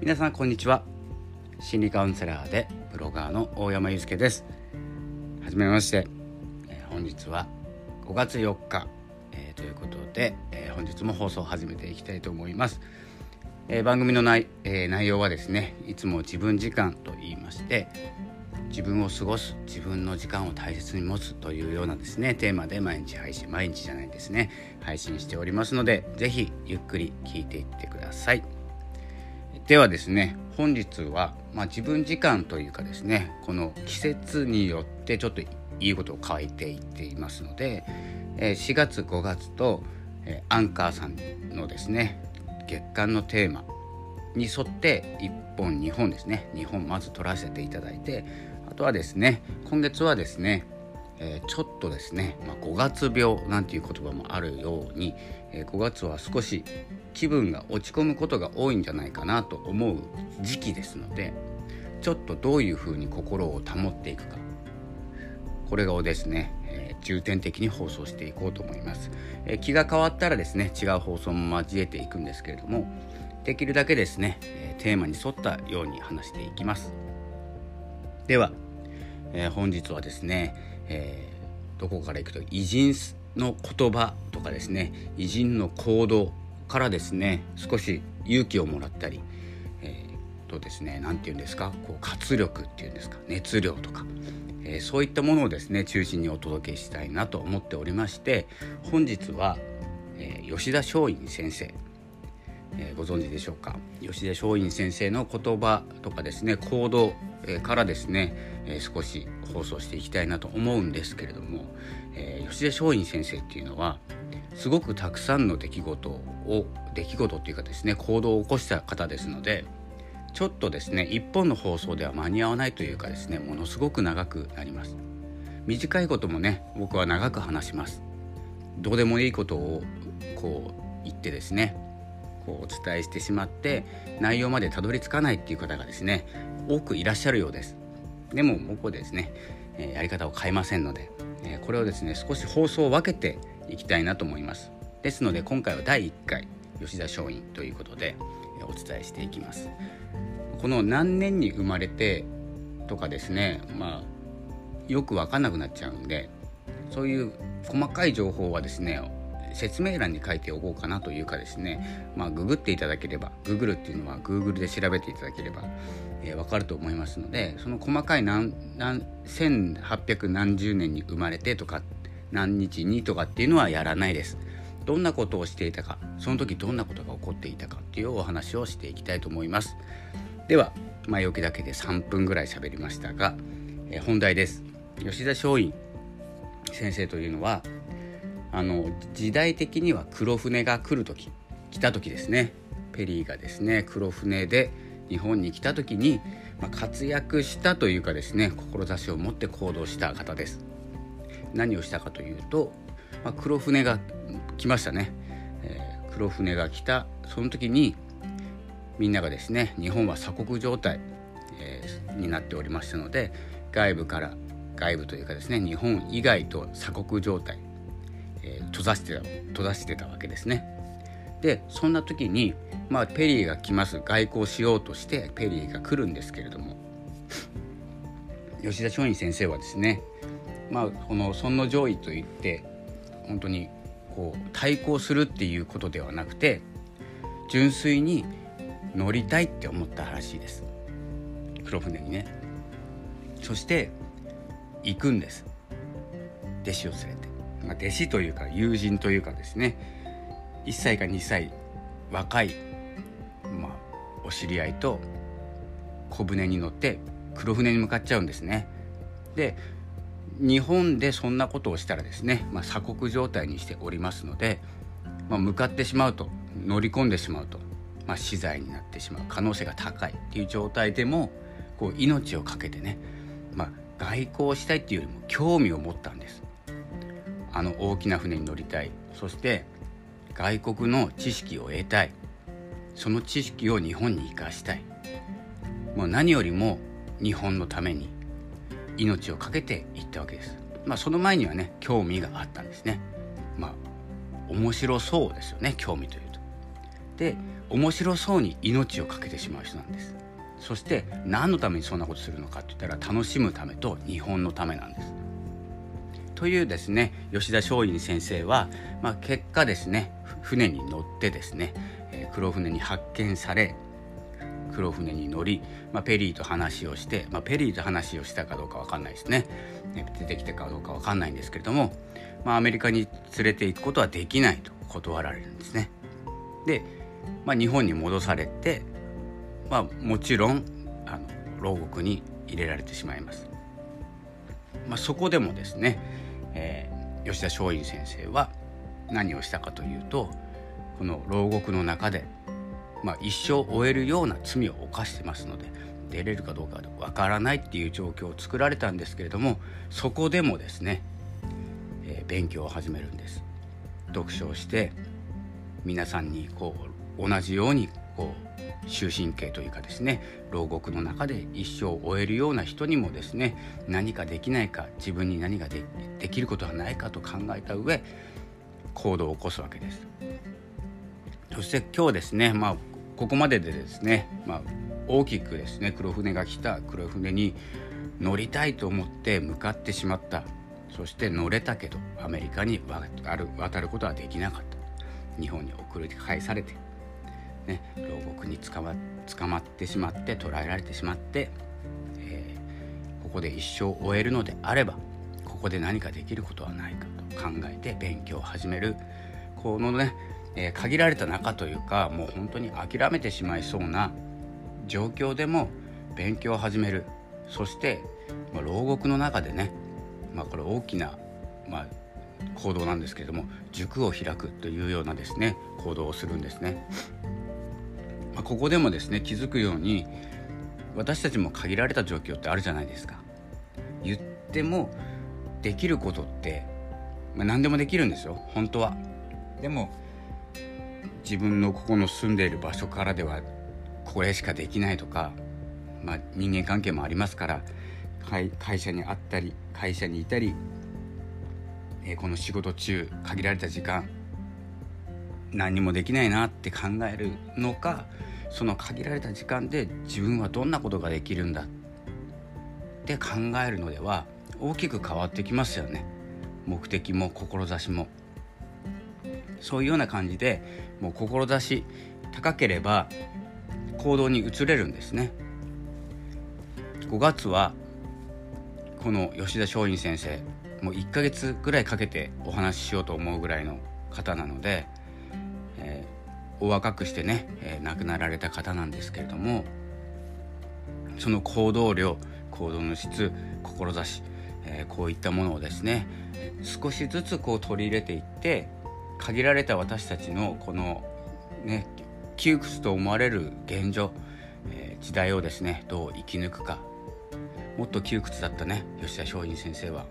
皆さんこんにちは。心理カウンセラーでブロガーの大山祐介です。はじめまして、え、本日は5月4日、えー、ということで、えー、本日も放送を始めていきたいと思います、え番組の内,、え内容はですねいつも自分時間と言いまして自分を過ごす自分の時間を大切に持つというようなですねテーマで毎日配信毎日じゃないですね配信しておりますので是非ゆっくり聞いていってください。ではですね本日は、まあ、自分時間というかですねこの季節によってちょっといいことを変えていっていますので4月5月とアンカーさんのですね月間のテーマに沿って1本2本ですね2本まず取らせていただいてあとはですね今月はですね、え、ちょっとですね、まあ、5月病なんていう言葉もあるように、え、5月は少し気分が落ち込むことが多いんじゃないかなと思う時期ですのでちょっとどういうふうに心を保っていくか。これをですね、えー、重点的に放送していこうと思います、えー、気が変わったらですね違う放送も交えていくんですけれどもできるだけですね、えー、テーマに沿ったように話していきます。では、えー、本日はですね、えー、どこからいくと偉人の言葉とかですね偉人の行動からですね少し勇気をもらったり、えー、とですね何て言うんですかこう活力っていうんですか熱量とか、えー、そういったものをですね中心にお届けしたいなと思っておりまして本日は、えー、吉田松陰先生え、ご存知でしょうか？吉田松陰先生の言葉とかですね行動、からですね、え、少し放送していきたいなと思うんですけれども、え吉田松陰先生っていうのはすごくたくさんの出来事を出来事っていうかですね行動を起こした方ですのでちょっとですね一本の放送では間に合わないというかですねものすごく長くなります。短いこともね僕は長く話します。どうでもいいことをこう言ってですねこうお伝えしてしまって内容までたどり着かないっていう方がですね多くいらっしゃるようです。でも僕はですね、えやり方を変えませんので、えこれをですね少し放送を分けていきたいなと思います。ですので今回は第1回吉田松陰ということで、えお伝えしていきます。この何年に生まれてとかですねまあよく分かんなくなっちゃうんでそういう細かい情報はですね説明欄に書いておこうかなというかですねまあググっていただければググるっていうのは Google で調べていただければ、えー、分かると思いますのでその細かい何何1800何十年に生まれてとか何日にとかっていうのはやらないです。どんなことをしていたかその時どんなことが起こっていたかっていうお話をしていきたいと思います。では前置きだけで3分ぐらい喋りましたが、え、本題です。吉田松陰先生というのはあの時代的には黒船が来る時来た時ですね。ペリーがですね黒船で日本に来た時に、まあ、活躍したというかですね志を持って行動した方です。何をしたかというと、まあ、黒船が来ましたね、えー、黒船が来た。その時にみんながですね日本は鎖国状態、えー、になっておりましたので外部から外部というかですね日本以外と鎖国状態えー、閉ざしてた閉ざしてたわけですね。でそんな時に、まあ、ペリーが来ます。外交しようとしてペリーが来るんですけれども。吉田松陰先生はですね、まあ、この尊の上位といって本当にこう対抗するっていうことではなくて純粋に乗りたいって思ったらしいです。黒船にね。そして行くんです。弟子を連れて。まあ、弟子というか友人というかですね。1歳か2歳若い、まあ、お知り合いと小舟に乗って黒船に向かっちゃうんですね。で日本でそんなことをしたらですね、まあ、鎖国状態にしておりますので、まあ、向かってしまうと乗り込んでしまうと、まあ、死罪になってしまう可能性が高いっていう状態でもこう命を懸けてね、まあ、外交したいっていうよりも興味を持ったんです。あの大きな船に乗りたい。そして外国の知識を得たい。その知識を日本に生かしたい。もう何よりも日本のために命を懸けていったわけです。まあその前にはね興味があったんですね。まあ面白そうですよね興味というと。で面白そうに命を懸けてしまう人なんですそして何のためにそんなことするのかって言ったら楽しむためと日本のためなんですというですね吉田松陰先生は、まあ、結果ですね船に乗ってですね、えー、黒船に発見され黒船に乗り、まあ、ペリーと話をして、まあ、ペリーと話をしたかどうか分かんないですね出てきたかどうか分かんないんですけれども、まあ、アメリカに連れて行くことはできないと断られるんですね。で、まあ、日本に戻されて、まあ、もちろんあの牢獄に入れられてしまいます。まあ、そこでもですね、えー、吉田松陰先生は何をしたかというとこの牢獄の中で、まあ、一生終えるような罪を犯してますので出れるかどうかわからないっていう状況を作られたんですけれどもそこでもですね、えー、勉強を始めるんです。読書をして皆さんにこう同じようにこう終身刑というかですね牢獄の中で一生を終えるような人にもですね何かできないか自分に何がでできることはないかと考えた上行動を起こすわけです。そして今日ですね、まあ、ここまででですね、まあ、大きくですね黒船が来た黒船に乗りたいと思って向かってしまった。そして乗れたけどアメリカに渡ることはできなかった。日本に送り返されて、ね、牢獄に捕ま捕まってしまって捕らえられてしまって、えー、ここで一生終えるのであればここで何かできることはないかと考えて勉強を始める。このね、え、限られた中というかもう本当に諦めてしまいそうな状況でも勉強を始めるそして、まあ、牢獄の中でねまあ、これ大きな、まあ、行動なんですけれども塾を開くというようなですね行動をするんですね。まあ、ここでもですね気づくように私たちも限られた状況ってあるじゃないですか。言ってもできることって、まあ、何でもできるんですよ本当は。でも自分のここの住んでいる場所からではこれしかできないとか、まあ、人間関係もありますから会社にあったり会社にいたり、えー、この仕事中限られた時間何にもできないなって考えるのかその限られた時間で自分はどんなことができるんだって考えるのでは大きく変わってきますよね。目的も志も。そういうような感じでもう志高ければ行動に移れるんですね。5月はこの吉田松陰先生もう1ヶ月ぐらいかけてお話ししようと思うぐらいの方なので、えー、お若くしてね、えー、亡くなられた方なんですけれどもその行動量行動の質志、えー、こういったものをですね少しずつこう取り入れていって限られた私たちのこのね窮屈と思われる現状、え時代をですねどう生き抜くか。もっと窮屈だったね吉田松陰先生は。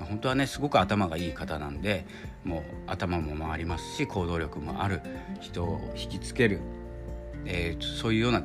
本当はねすごく頭がいい方なんでもう頭も回りますし行動力もある人を引きつける、えー、そういうような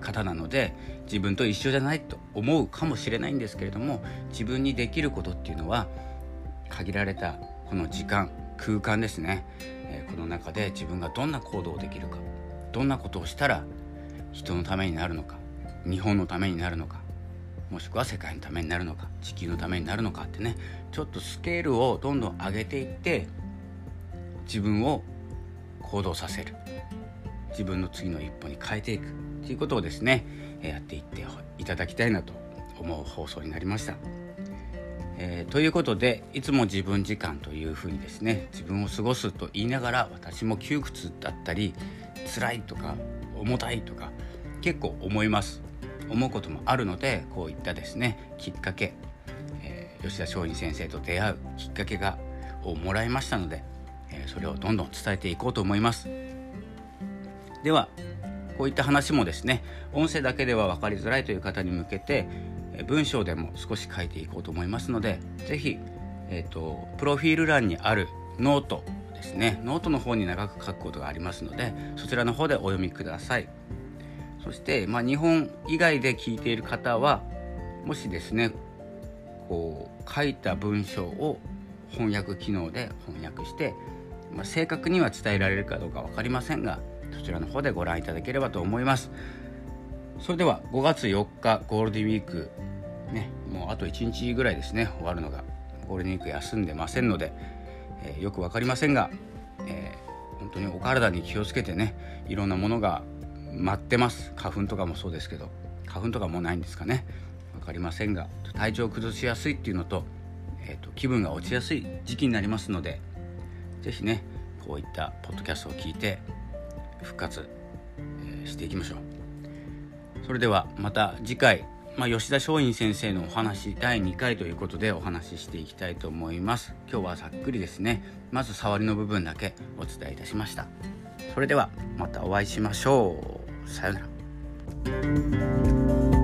方なので自分と一緒じゃないと思うかもしれないんですけれども自分にできることっていうのは限られたこの時間空間ですね、え、この中で自分がどんな行動をできるか。どんなことをしたら人のためになるのか。日本のためになるのか。もしくは世界のためになるのか。地球のためになるのかってね。ちょっとスケールをどんどん上げていって自分を行動させる。自分の次の一歩に変えていく。ということをですねやっていっていただきたいなと思う放送になりました。えー、ということでいつも自分時間というふうにですね自分を過ごすと言いながら私も窮屈だったり辛いとか重たいとか結構思います。思うこともあるのでこういったですねきっかけ、えー、吉田松陰先生と出会うきっかけがをもらいましたので、えー、それをどんどん伝えていこうと思います。ではこういった話もですね音声だけでは分かりづらいという方に向けて文章でも少し書いていこうと思いますので是非、えーと、プロフィール欄にあるノートですねノートの方に長く書くことがありますのでそちらの方でお読みください。そして、まあ、日本以外で聞いている方はもしですねこう書いた文章を翻訳機能で翻訳して、まあ、正確には伝えられるかどうか分かりませんがそちらの方でご覧いただければと思いますそれでは5月4日ゴールデンウィーク。ねもうあと1日ぐらいですね。終わるのが。ゴールデンウィーク休んでませんので、えー、よく分かりませんが、えー、本当にお体に気をつけてねいろんなものが待ってます。花粉とかもそうですけど。花粉とかもないんですかね。分かりませんが体調を崩しやすいっていうのと,、えーと、気分が落ちやすい時期になりますので是非ねこういったポッドキャストを聞いて復活、していきましょう。それではまた次回まあ、吉田松陰先生のお話第2回ということでお話ししていきたいと思います。今日はざっくりですね。まず触りの部分だけお伝えいたしました。それではまたお会いしましょう。さようなら。